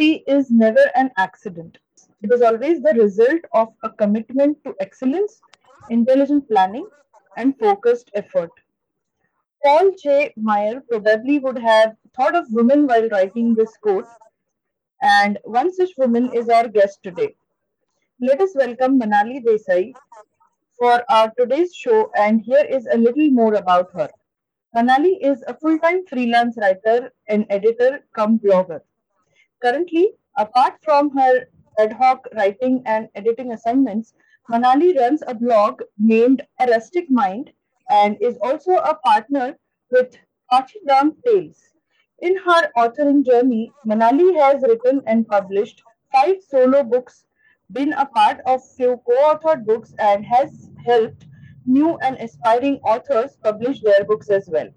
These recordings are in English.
Is never an accident. It is always the result of a commitment to excellence, intelligent planning, and focused effort. Paul J. Meyer probably would have thought of women while writing this quote, and one such woman is our guest today. Let us welcome Manali Desai for our today's show, and here is a little more about her. Manali is a full time freelance writer and editor come blogger. Currently, apart from her ad hoc writing and editing assignments, Manali runs a blog named A Rustic Mind and is also a partner with Archidam Tales. In her authoring journey, Manali has written and published five solo books, been a part of few co-authored books, and has helped new and aspiring authors publish their books as well.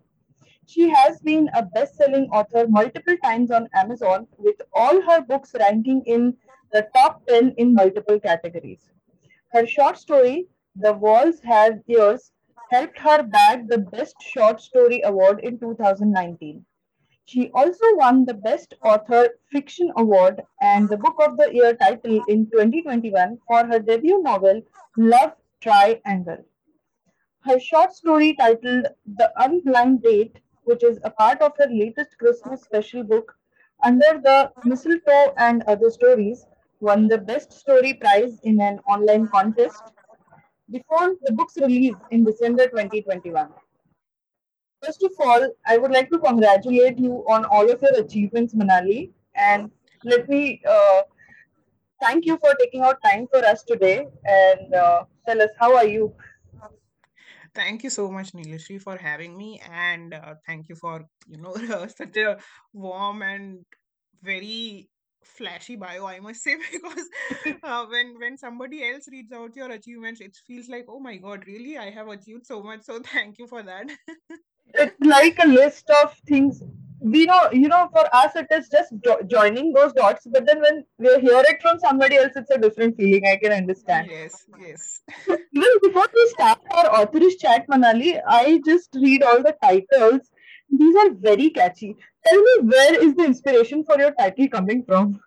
She has been a best selling author multiple times on Amazon, with all her books ranking in the top 10 in multiple categories. Her short story, The Walls Have Ears, helped her bag the Best Short Story Award in 2019. She also won the Best Author Fiction Award and the Book of the Year title in 2021 for her debut novel, Love Triangle. Her short story titled The Unblind Date, which is a part of her latest Christmas special book, Under the Mistletoe and Other Stories, won the Best Story Prize in an online contest before the book's release in December 2021. First of all, I would like to congratulate you on all of your achievements, Manali, and let me uh, thank you for taking out time for us today and uh, tell us how are you Thank you so much, Neelashri, for having me, and uh, thank you for you know such a warm and very flashy bio, I must say, because uh, when when somebody else reads out your achievements, it feels like, oh my god, really, I have achieved so much. So thank you for that. it's like a list of things we know you know for us it is just jo- joining those dots but then when we hear it from somebody else it's a different feeling i can understand. Yes yes. Even before we start our authorish chat manali i just read all the titles. These are very catchy. Tell me where is the inspiration for your title coming from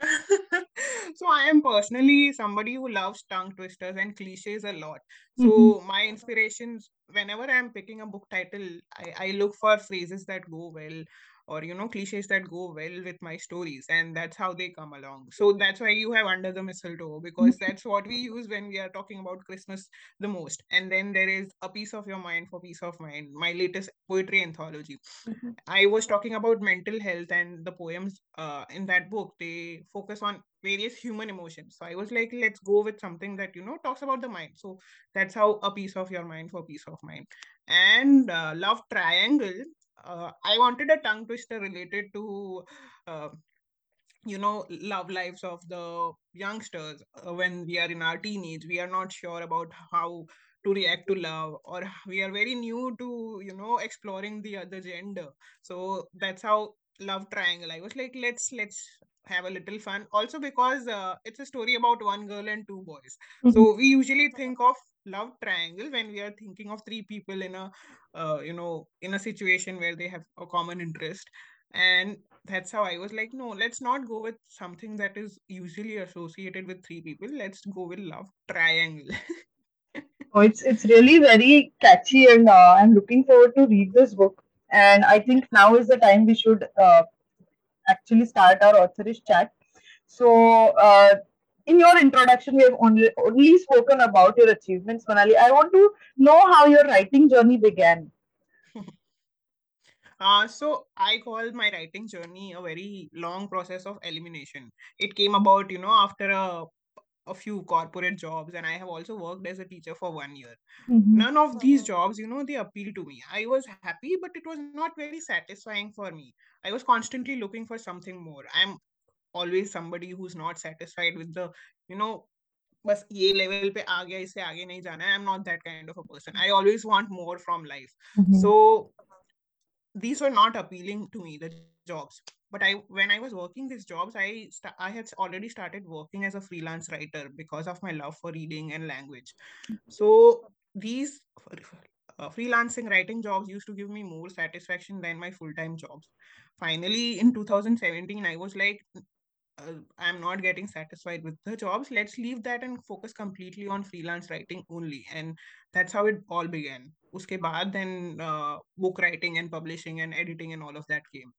so I am personally somebody who loves tongue twisters and cliches a lot. So mm-hmm. my inspirations, whenever I'm picking a book title, I, I look for phrases that go well or you know cliches that go well with my stories and that's how they come along. So that's why you have under the mistletoe because that's what we use when we are talking about christmas the most. And then there is a piece of your mind for peace of mind my latest poetry anthology. Mm-hmm. i was talking about mental health and the poems uh, in that book. They focus on various human emotions. So i was like let's go with something that you know talks about the mind. So that's how a piece of your mind for peace of mind. And uh, love triangle uh, I wanted a tongue twister related to, uh, you know, love lives of the youngsters uh, when we are in our teenage. We are not sure about how to react to love, or we are very new to, you know, exploring the other gender. So that's how love triangle. I was like, let's let's have a little fun. Also because uh, it's a story about one girl and two boys. Mm-hmm. So we usually think of love triangle when we are thinking of three people in a uh, you know in a situation where they have a common interest. And that's how i was like no let's not go with something that is usually associated with three people. Let's go with love triangle. Oh it's it's really very catchy and uh, i'm looking forward to read this book. And i think now is the time we should uh, actually start our authorish chat. So uh, in your introduction, we have only, only spoken about your achievements, Manali. I want to know how your writing journey began. Uh, so I call my writing journey a very long process of elimination. It came about, you know, after a a few corporate jobs and i have also worked as a teacher for one year mm-hmm. none of these jobs you know they appeal to me i was happy but it was not very satisfying for me i was constantly looking for something more i'm always somebody who's not satisfied with the you know बस ये level पे आ गया इससे आगे नहीं जाना है I am not that kind of a person I always want more from life so these were not appealing to me the jobs but i when i was working these jobs i st- i had already started working as a freelance writer because of my love for reading and language so these uh, freelancing writing jobs used to give me more satisfaction than my full-time jobs finally in 2017 i was like uh, i'm not getting satisfied with the jobs. Let's leave that and focus completely on freelance writing only. And that's how it all began. Uske baad then uh, book writing and publishing and editing and all of that came.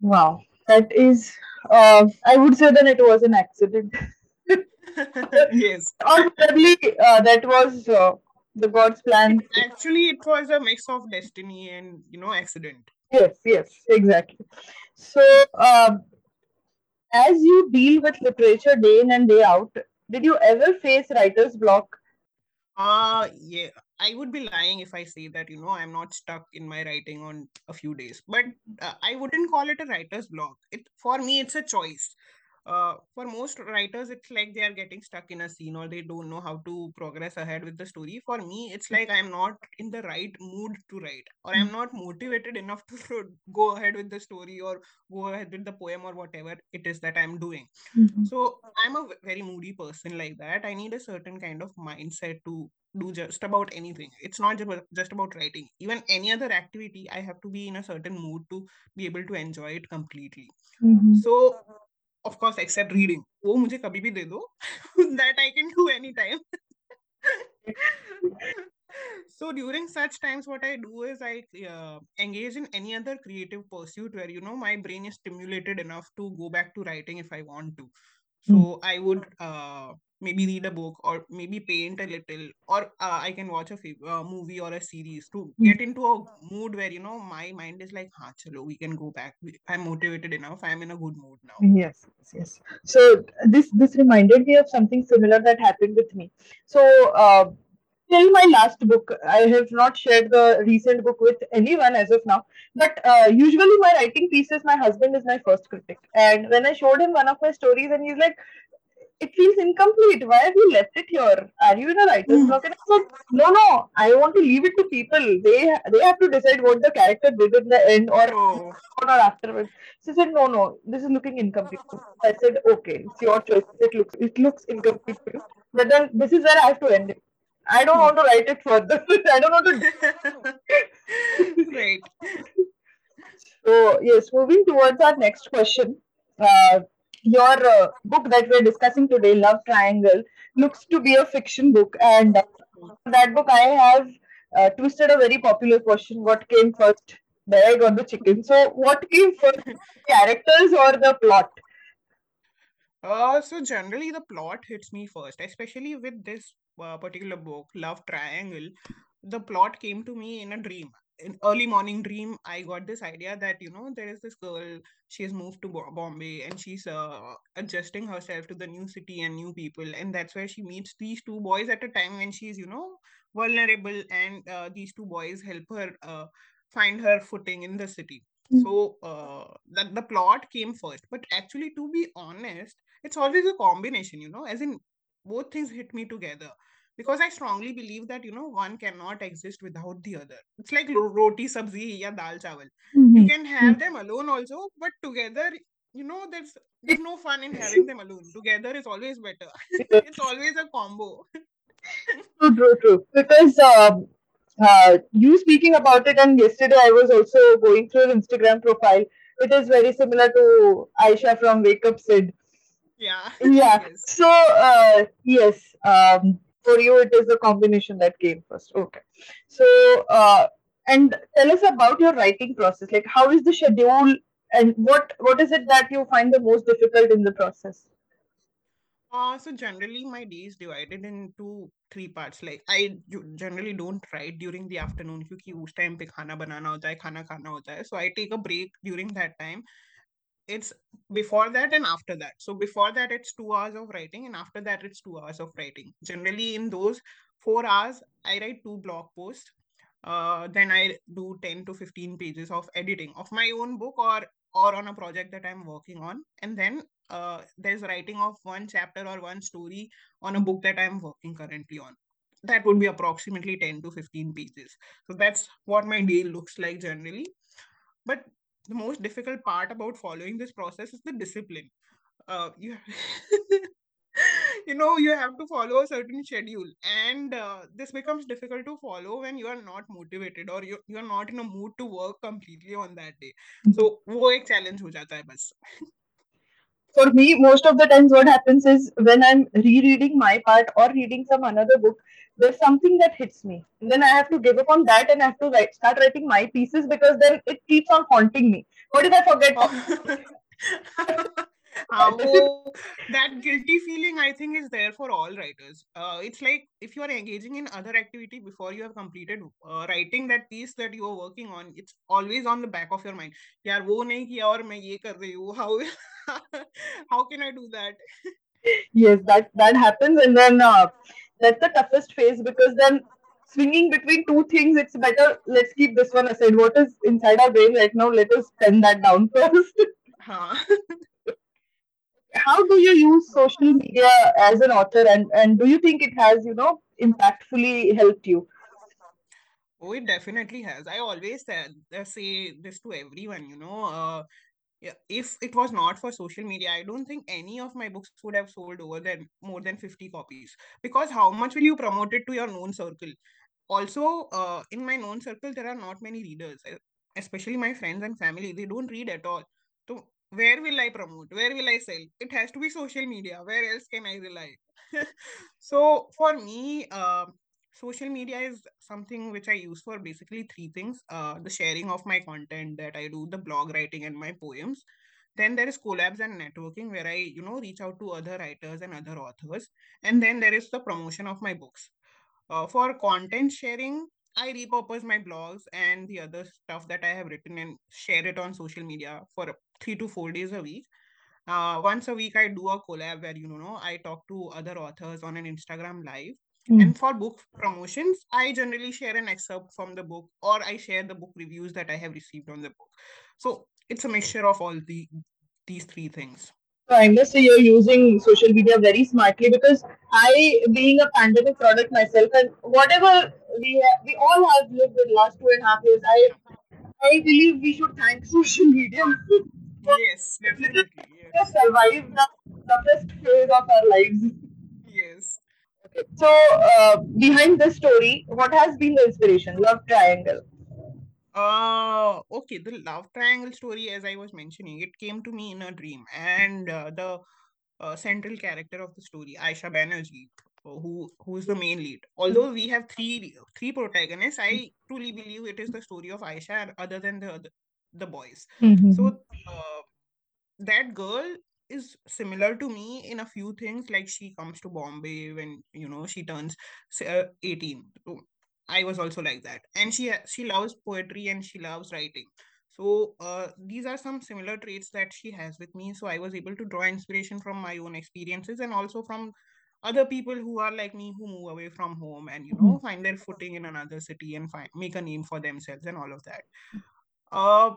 Wow. That is uh, i would say that it was an accident. Yes. Or probably uh, that was uh, the god's plan. It, actually it was a mix of destiny and you know accident. Yes yes exactly. So um, as you deal with literature day in and day out, did you ever face writer's block? Uh yeah, I would be lying if I say that, you know, I'm not stuck in my writing on a few days. But uh, I wouldn't call it a writer's block. It for me it's a choice uh, for most writers it's like they are getting stuck in a scene or they don't know how to progress ahead with the story. For me it's like i'm not in the right mood to write or i'm not motivated enough to go ahead with the story or go ahead with the poem or whatever it is that i'm doing. Mm-hmm. so i'm a very moody person like that. I need a certain kind of mindset to do just about anything. It's not just about writing. Even any other activity i have to be in a certain mood to be able to enjoy it completely. Mm-hmm. so of course except reading वो मुझे कभी भी दे दो that I can do anytime so during such times what i do is i uh, engage in any other creative pursuit where you know my brain is stimulated enough to go back to writing if i want to so mm. i would uh, maybe read a book or maybe paint a little or uh, i can watch a uh, movie or a series to hmm. get into a mood where you know my mind is like ha chalo we can go back. I'm motivated enough. I'm in a good mood now. Yes yes. So this this reminded me of something similar that happened with me. So uh, till my last book i have not shared the recent book with anyone as of now but uh, usually my writing pieces my husband is my first critic. And when i showed him one of my stories and he's like it feels incomplete. Why have you left it here? Are you in a writer's mm. block? And I said, no, no, I want to leave it to people. They they have to decide what the character did in the end or, oh. or afterwards. She said, no, no, this is looking incomplete. I said, okay, it's your choice. It looks it looks incomplete But then this is where I have to end it. I don't want to write it further. I don't want to. right. So yes, moving towards our next question. Uh, your uh, book that we're discussing today, Love Triangle, looks to be a fiction book. And uh, that book, I have uh, twisted a very popular question what came first, the egg or the chicken? So, what came first, characters or the plot? Uh, so generally the plot hits me first, especially with this uh, particular book, Love Triangle. The plot came to me in a dream in early morning dream i got this idea that you know there is this girl she has moved to bombay and she's uh, adjusting herself to the new city and new people. And that's where she meets these two boys at a time when she's you know vulnerable and uh, these two boys help her uh, find her footing in the city. Mm-hmm. so uh, that the plot came first. But actually to be honest it's always a combination you know as in both things hit me together because I strongly believe that you know one cannot exist without the other. It's like roti sabzi ya dal chawal. Mm-hmm. You can have them alone also, but together, you know, there's there's no fun in having them alone. Together is always better. it's always a combo. true, true, true. Because um, uh, you speaking about it, and yesterday I was also going through your Instagram profile. It is very similar to Aisha from Wake Up Sid. Yeah. Yeah. yes. So uh, yes. Um, for you it is the combination that came first. Okay. So uh, and tell us about your writing process. Like how is the schedule and what what is it that you find the most difficult in the process? Uh, so generally my day is divided into three parts. Like i generally don't write during the afternoon. Because us time pe khana banana hota hai khana khana hota hai. So i take a break during that time it's before that and after that. So before that, it's two hours of writing, and after that, it's two hours of writing. Generally, in those four hours, I write two blog posts. Uh, then I do 10 to 15 pages of editing of my own book or or on a project that I'm working on. And then uh, there's writing of one chapter or one story on a book that I'm working currently on. That would be approximately 10 to 15 pages. So that's what my day looks like generally. But the most difficult part about following this process is the discipline. Uh, you you know you have to follow a certain schedule and uh, this becomes difficult to follow when you are not motivated or you, you are not in a mood to work completely on that day. So wo ek challenge ho jata hai bas. For me, most of the times, what happens is when I'm rereading my part or reading some another book, there's something that hits me. And then I have to give up on that and I have to write, start writing my pieces because then it keeps on haunting me. What if I forget? uh, that guilty feeling i think is there for all writers. Uh, it's like if you are engaging in other activity before you have completed uh, writing that piece that you are working on it's always on the back of your mind. Yaar wo nahi kiya aur main ye kar rahi hu. How how can i do that? Yes that that happens. And then uh, that's the toughest phase because then swinging between two things it's better. Let's keep this one aside. What is inside our brain right now? Let us pen that down first. How do you use social media as an author and, and do you think it has you know impactfully helped you? Oh it definitely has. I always say, uh, say this to everyone you know uh, yeah, if it was not for social media i don't think any of my books would have sold over than more than 50 copies because how much will you promote it to your known circle also uh, in my known circle there are not many readers especially my friends and family they don't read at all so where will I promote? Where will I sell? It has to be social media. Where else can I rely? so for me, uh, social media is something which I use for basically three things: uh, the sharing of my content that I do, the blog writing, and my poems. Then there is collabs and networking where I, you know, reach out to other writers and other authors. And then there is the promotion of my books. Uh, for content sharing, I repurpose my blogs and the other stuff that I have written and share it on social media for three to four days a week. Uh, once a week, I do a collab where you know I talk to other authors on an Instagram live. Mm. And for book promotions, I generally share an excerpt from the book or I share the book reviews that I have received on the book. So it's a mixture of all the these three things. So I must say you're using social media very smartly because I, being a pandemic product myself, and whatever we have, we all have lived the last two and a half years, I I believe we should thank social media. yes, definitely. Yes. Survive the toughest phase of our lives. Yes. Okay. So uh, behind the story, what has been the inspiration? Love triangle. Uh, okay, the love triangle story, as I was mentioning, it came to me in a dream, and uh, the uh, central character of the story, Aisha Banerjee, who who is the main lead. Although we have three three protagonists, I truly believe it is the story of Aisha, other than the the, the boys. Mm-hmm. So uh, that girl is similar to me in a few things. Like she comes to Bombay when you know she turns uh, eighteen. So I was also like that, and she she loves poetry and she loves writing. So uh, these are some similar traits that she has with me. So I was able to draw inspiration from my own experiences and also from other people who are like me who move away from home and you know find their footing in another city and find make a name for themselves and all of that uh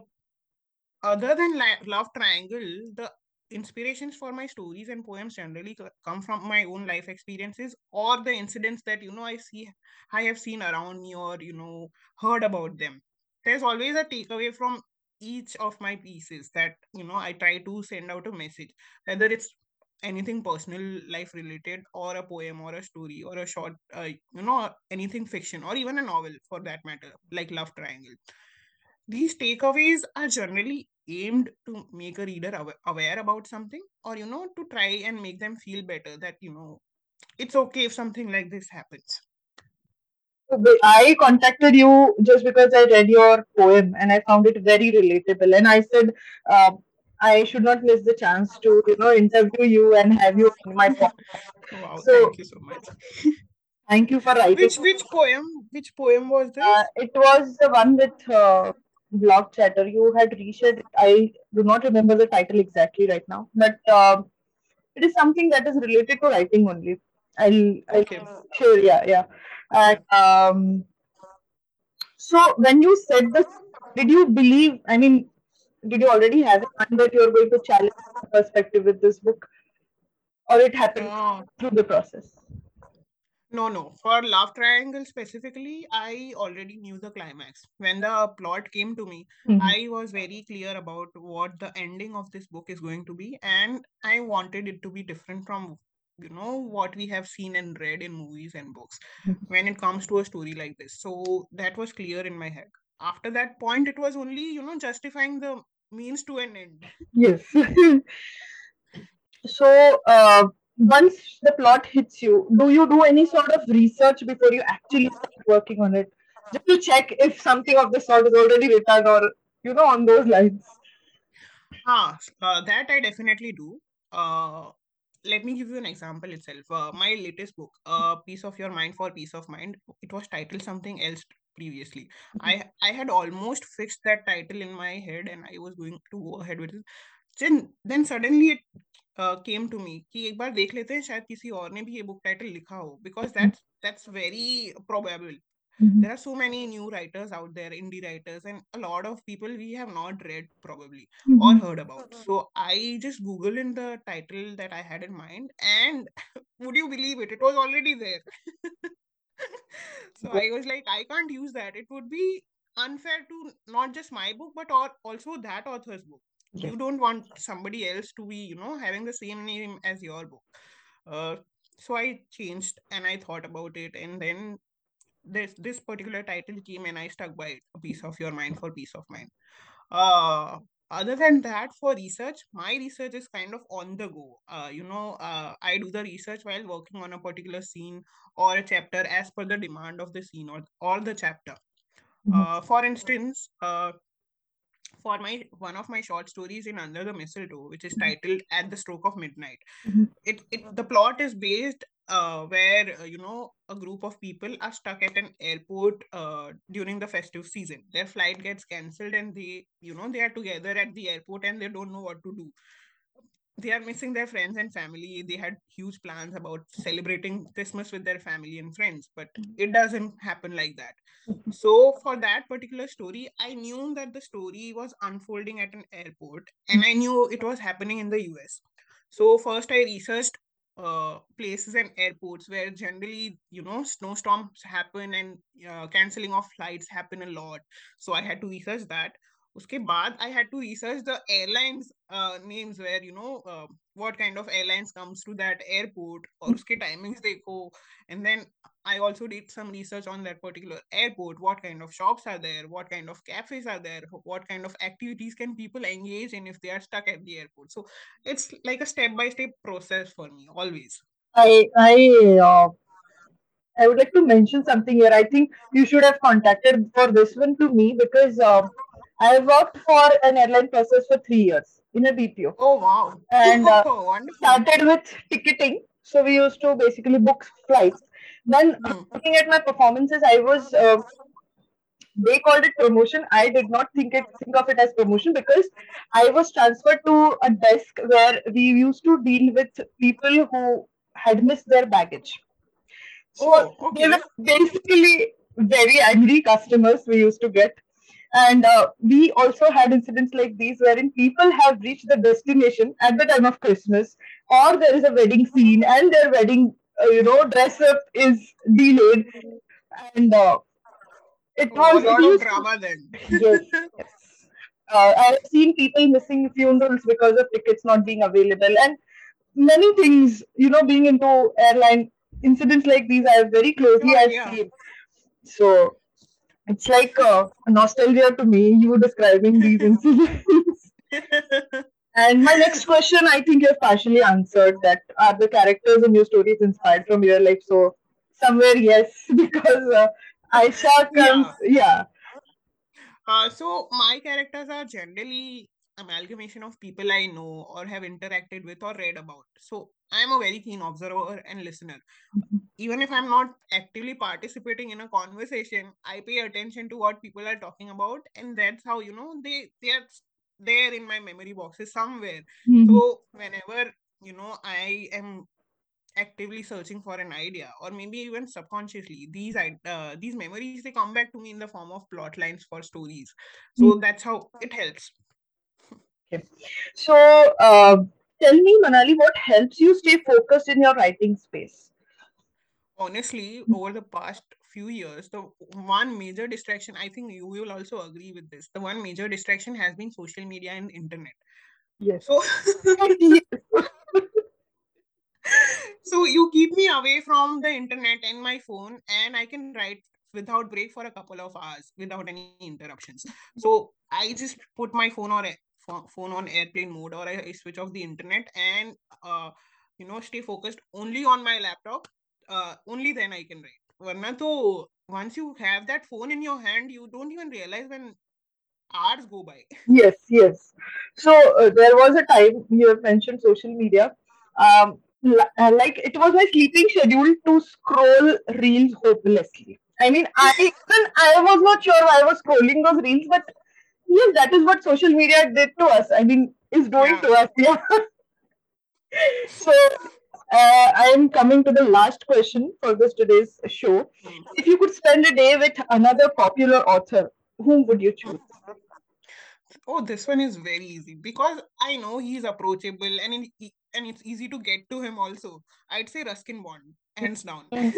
other than love triangle the inspirations for my stories and poems generally come from my own life experiences or the incidents that you know i see i have seen around me or you know heard about them. There's always a takeaway from each of my pieces that you know i try to send out a message whether it's anything personal life related or a poem or a story or a short uh, you know anything fiction or even a novel for that matter like love triangle. These takeaways are generally aimed to make a reader aware about something or you know to try and make them feel better that you know it's okay if something like this happens I contacted you just because I read your poem and I found it very relatable. And I said, uh, I should not miss the chance to, you know, interview you and have you on my podcast. Wow, so, thank you so much. thank you for writing. Which which poem? Which poem was this? Uh, it was the one with uh, Blogchatter. You had reshared it. I do not remember the title exactly right now, but uh, it is something that is related to writing only. I'll, I'll okay. sure, yeah, yeah. And, um, so when you said this, did you believe? I mean, did you already have mind that you're going to challenge perspective with this book or it happened uh, through the process no no. For love triangle specifically i already knew the climax. When the plot came to me mm-hmm. i was very clear about what the ending of this book is going to be and i wanted it to be different from you know what we have seen and read in movies and books mm-hmm. when it comes to a story like this. So that was clear in my head. After that point it was only you know justifying the means to an end. Yes. So, uh, once the plot hits you, do you do any sort of research before you actually start working on it? Just to check if something of the sort is already written or, you know, on those lines. Ah, uh, that I definitely do. Uh, let me give you an example itself. Uh, my latest book, uh, Piece of Your Mind for Peace of Mind, it was titled something else previously. I I had almost fixed that title in my head and I was going to go ahead with it. Then then suddenly it uh, came to me कि एक बार देख लेते हैं शायद किसी और ने भी ये book title लिखा हो because that's that's very probable Mhm. there are so many new writers out there indie writers and a lot of people we have not read probably or Mhm. heard about so i just googled in the title that i had in mind and would you believe it it was already there so i was like i can't use that it would be unfair to not just my book but or also that author's book Yes. you don't want somebody else to be you know having the same name as your book uh, so i changed and i thought about it and then this this particular title came and I stuck by it, a piece of your mind for peace of mind. Uh, other than that, for research, my research is kind of on the go. Uh, you know, uh, I do the research while working on a particular scene or a chapter as per the demand of the scene or, or the chapter. Mhm. Uh, for instance, uh, for my one of my short stories in Under the Mistletoe, which is titled At the Stroke of Midnight. Mhm. It, it the plot is based uh, where uh, you know a group of people are stuck at an airport uh, during the festive season. Their flight gets cancelled, and they you know they are together at the airport and they don't know what to do. They are missing their friends and family. They had huge plans about celebrating Christmas with their family and friends, but it doesn't happen like that. So, for that particular story, I knew that the story was unfolding at an airport and I knew it was happening in the US. So, first I researched uh, places and airports where generally, you know, snowstorms happen and uh, canceling of flights happen a lot. So, I had to research that. उसके बाद I had to research the airlines uh, names where you know uh, what kind of airlines comes to that airport और उसके timings देखो and then I also did some research on that particular airport. What kind of shops are there? What kind of cafes are there? What kind of activities can people engage in if they are stuck at the airport? So it's like a step by step process for me always. I I uh, I would like to mention something here. I think you should have contacted for this one to me because uh, I worked for an airline process for three years in a BPO. Oh wow! And uh, Wonderful. started with ticketing. So we used to basically book flights. Then Hmm. looking at my performances, I was uh, they called it promotion. I did not think it think of it as promotion because I was transferred to a desk where we used to deal with people who had missed their baggage. So Oh, they were basically very angry customers we used to get. And uh, we also had incidents like these wherein people have reached the destination at the time of Christmas, or there is a wedding scene and their wedding, uh, you know, dress up is delayed. And uh, it Oh, a was, it lot of drama then. yes, yes. Uh, I've seen people missing funerals because of tickets not being available, and many things, you know, being into airline incidents like these, I have very closely Sure, I've seen. So it's like uh, nostalgia to me, you were describing these incidents. and my next question, I think you have partially answered that are the characters in your stories inspired from your life? So somewhere, yes, because uh, Aisha comes, yeah. yeah. Uh, so my characters are generally amalgamation of people I know or have interacted with or read about. So I'm a very keen observer and listener. Even if I'm not actively participating in a conversation, I pay attention to what people are talking about, and that's how you know they they are there in my memory boxes somewhere. Mhm. So whenever you know I am actively searching for an idea or maybe even subconsciously these uh, these memories they come back to me in the form of plot lines for stories so that's how it helps Okay. So, uh, tell me, Manali, what helps you stay focused in your writing space? honestly hmm. over the past few years the one major distraction i think you will also agree with this the one major distraction has been social media and internet Yes. so so you keep me away from the internet and my phone and i can write without break for a couple of hours without any interruptions so i just put my phone or phone on airplane mode or I, I switch off the internet and uh, you know stay focused only on my laptop uh, only then i can write Varna to once you have that phone in your hand you don't even realize when hours go by Yes, yes. So uh, there was a time you have mentioned social media. Um, uh, like it was my sleeping schedule to scroll reels hopelessly. I mean, I even I was not sure why I was scrolling those reels, but yes, that is what social media did to us. I mean, is doing yeah to us. Yeah. So uh, I am coming to the last question for this today's show. Hmm. If you could spend a day with another popular author, whom would you choose? Oh this one is very easy. Because i know he's approachable and in, and it's easy to get to him also. I'd say ruskin bond hands down.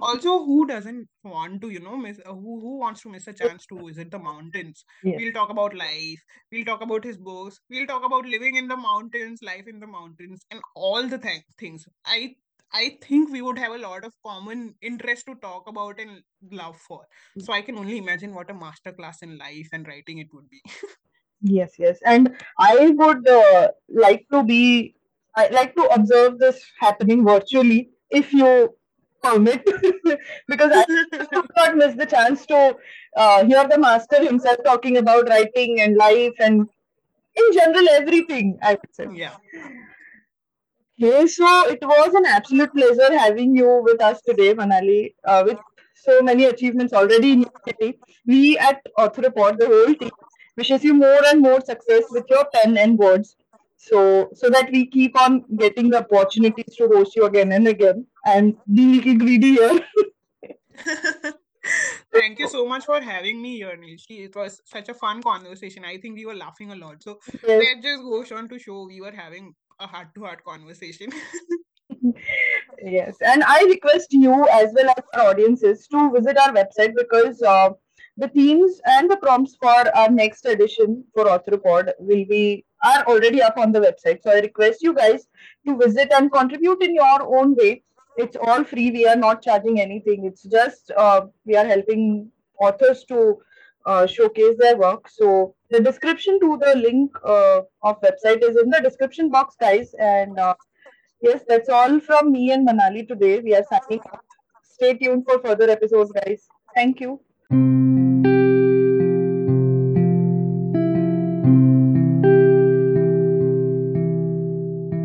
Also who doesn't want to you know miss uh, who who wants to miss a chance to visit the mountains? Yes. we'll talk about life. We'll talk about his books. We'll talk about living in the mountains life in the mountains and all the th- things. I i think we would have a lot of common interest to talk about and love for so i can only imagine what a master class in life and writing it would be Yes, yes. And I would uh, like to be, I like to observe this happening virtually if you permit, because I could not miss the chance to uh, hear the master himself talking about writing and life and in general everything, I would say. yeah Okay, so it was an absolute pleasure having you with us today, Manali, uh, with so many achievements already in your city. We at Authoropod, the whole team, wishes you more and more success with your pen and words. So, so that we keep on getting the opportunities to host you again and again, and be little greedy here. Thank you so much for having me here, Nilshi. It was such a fun conversation. I think we were laughing a lot. So Yes, that just goes on to show we were having a heart to heart conversation. Yes, and I request you as well as our audiences to visit our website because uh, the themes and the prompts for our next edition for Authoropod will be are already up on the website. So I request you guys to visit and contribute in your own way. It's all free. We are not charging anything. It's just uh, we are helping authors to uh, showcase their work. So the description to the link uh, of website is in the description box, guys, and. Uh, Yes, that's all from me and Manali today. We are signing. Stay tuned for further episodes, guys. Thank you.